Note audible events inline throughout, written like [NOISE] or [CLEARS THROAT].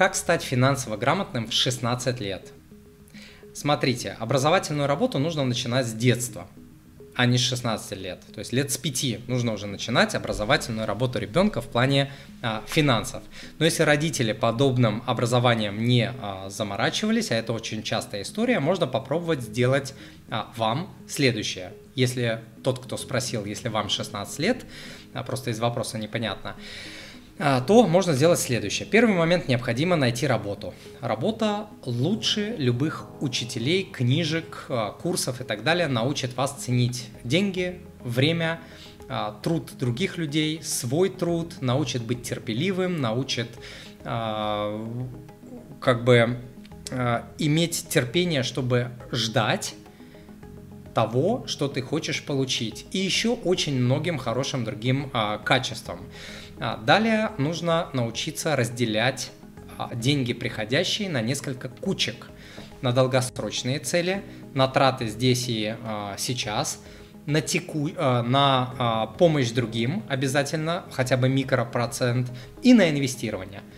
как стать финансово грамотным в 16 лет? Смотрите, образовательную работу нужно начинать с детства – а не с 16 лет. То есть лет с 5 нужно уже начинать образовательную работу ребенка в плане а, финансов. Но если родители подобным образованием не а, заморачивались, а это очень частая история, можно попробовать сделать а, вам следующее. Если тот, кто спросил, если вам 16 лет, а, просто из вопроса непонятно, то можно сделать следующее. Первый момент необходимо найти работу. Работа лучше любых учителей, книжек, а, курсов и так далее научит вас ценить деньги, время, а, труд других людей, свой труд, научит быть терпеливым, научит как бы иметь терпение, чтобы ждать того, что ты хочешь получить. И еще очень многим хорошим другим качествам. А, далее нужно научиться разделять а, деньги приходящие на несколько кучек. На долгосрочные цели, на траты здесь и а, сейчас, на, теку, на помощь другим обязательно, хотя бы микропроцент, и на инвестирование –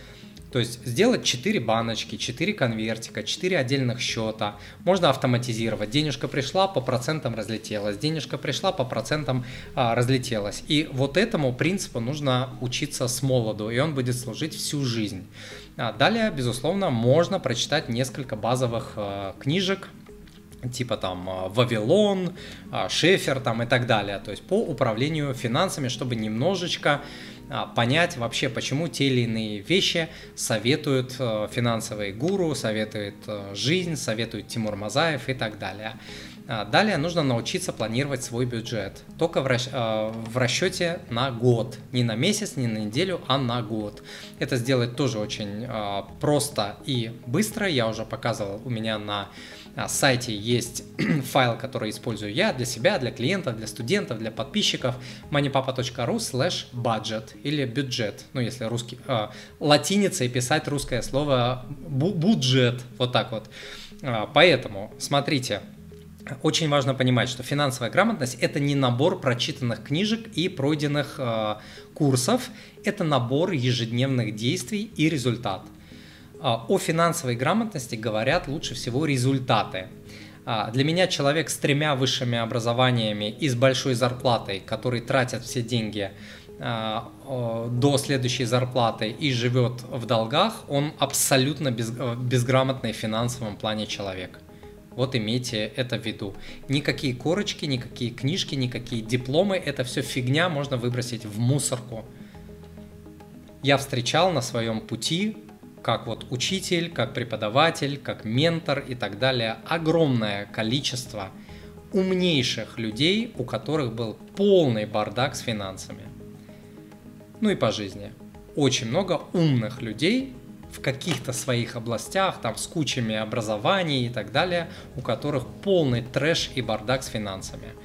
то есть сделать 4 баночки, 4 конвертика, 4 отдельных счета. Можно автоматизировать. Денежка пришла, по процентам разлетелась. Денежка пришла, по процентам а, разлетелась. И вот этому принципу нужно учиться с молоду, и он будет служить всю жизнь. А далее, безусловно, можно прочитать несколько базовых а, книжек, типа там а, Вавилон, а, Шефер там и так далее, то есть по управлению финансами, чтобы немножечко понять вообще, почему те или иные вещи советуют э, финансовые гуру, советует э, жизнь, советует Тимур Мазаев и так далее. А, далее нужно научиться планировать свой бюджет. Только в, расч... Э, в расчете на год. Не на месяц, не на неделю, а на год. Это сделать тоже очень просто и быстро. Я уже показывал у меня на сайте есть [CLEARS THROAT] файл, который использую я для себя, для клиентов, для студентов, для подписчиков moneypapa.ru slash budget или бюджет, ну если русский, э, латиницей писать русское слово бюджет, вот так вот. А, поэтому, смотрите, очень важно понимать, что финансовая грамотность это не набор прочитанных книжек и пройденных э, курсов, это набор ежедневных действий и результат. А, о финансовой грамотности говорят лучше всего результаты. А, для меня человек с тремя высшими образованиями и с большой зарплатой, который тратит все деньги а, до следующей зарплаты и живет в долгах, он абсолютно без, безграмотный в финансовом плане человек. Вот имейте это в виду. Никакие корочки, никакие книжки, никакие дипломы, это все фигня, можно выбросить в мусорку. Я встречал на своем пути как вот учитель, как преподаватель, как ментор и так далее, огромное количество умнейших людей, у которых был полный бардак с финансами. Ну и по жизни. Очень много умных людей в каких-то своих областях, там с кучами образований и так далее, у которых полный трэш и бардак с финансами.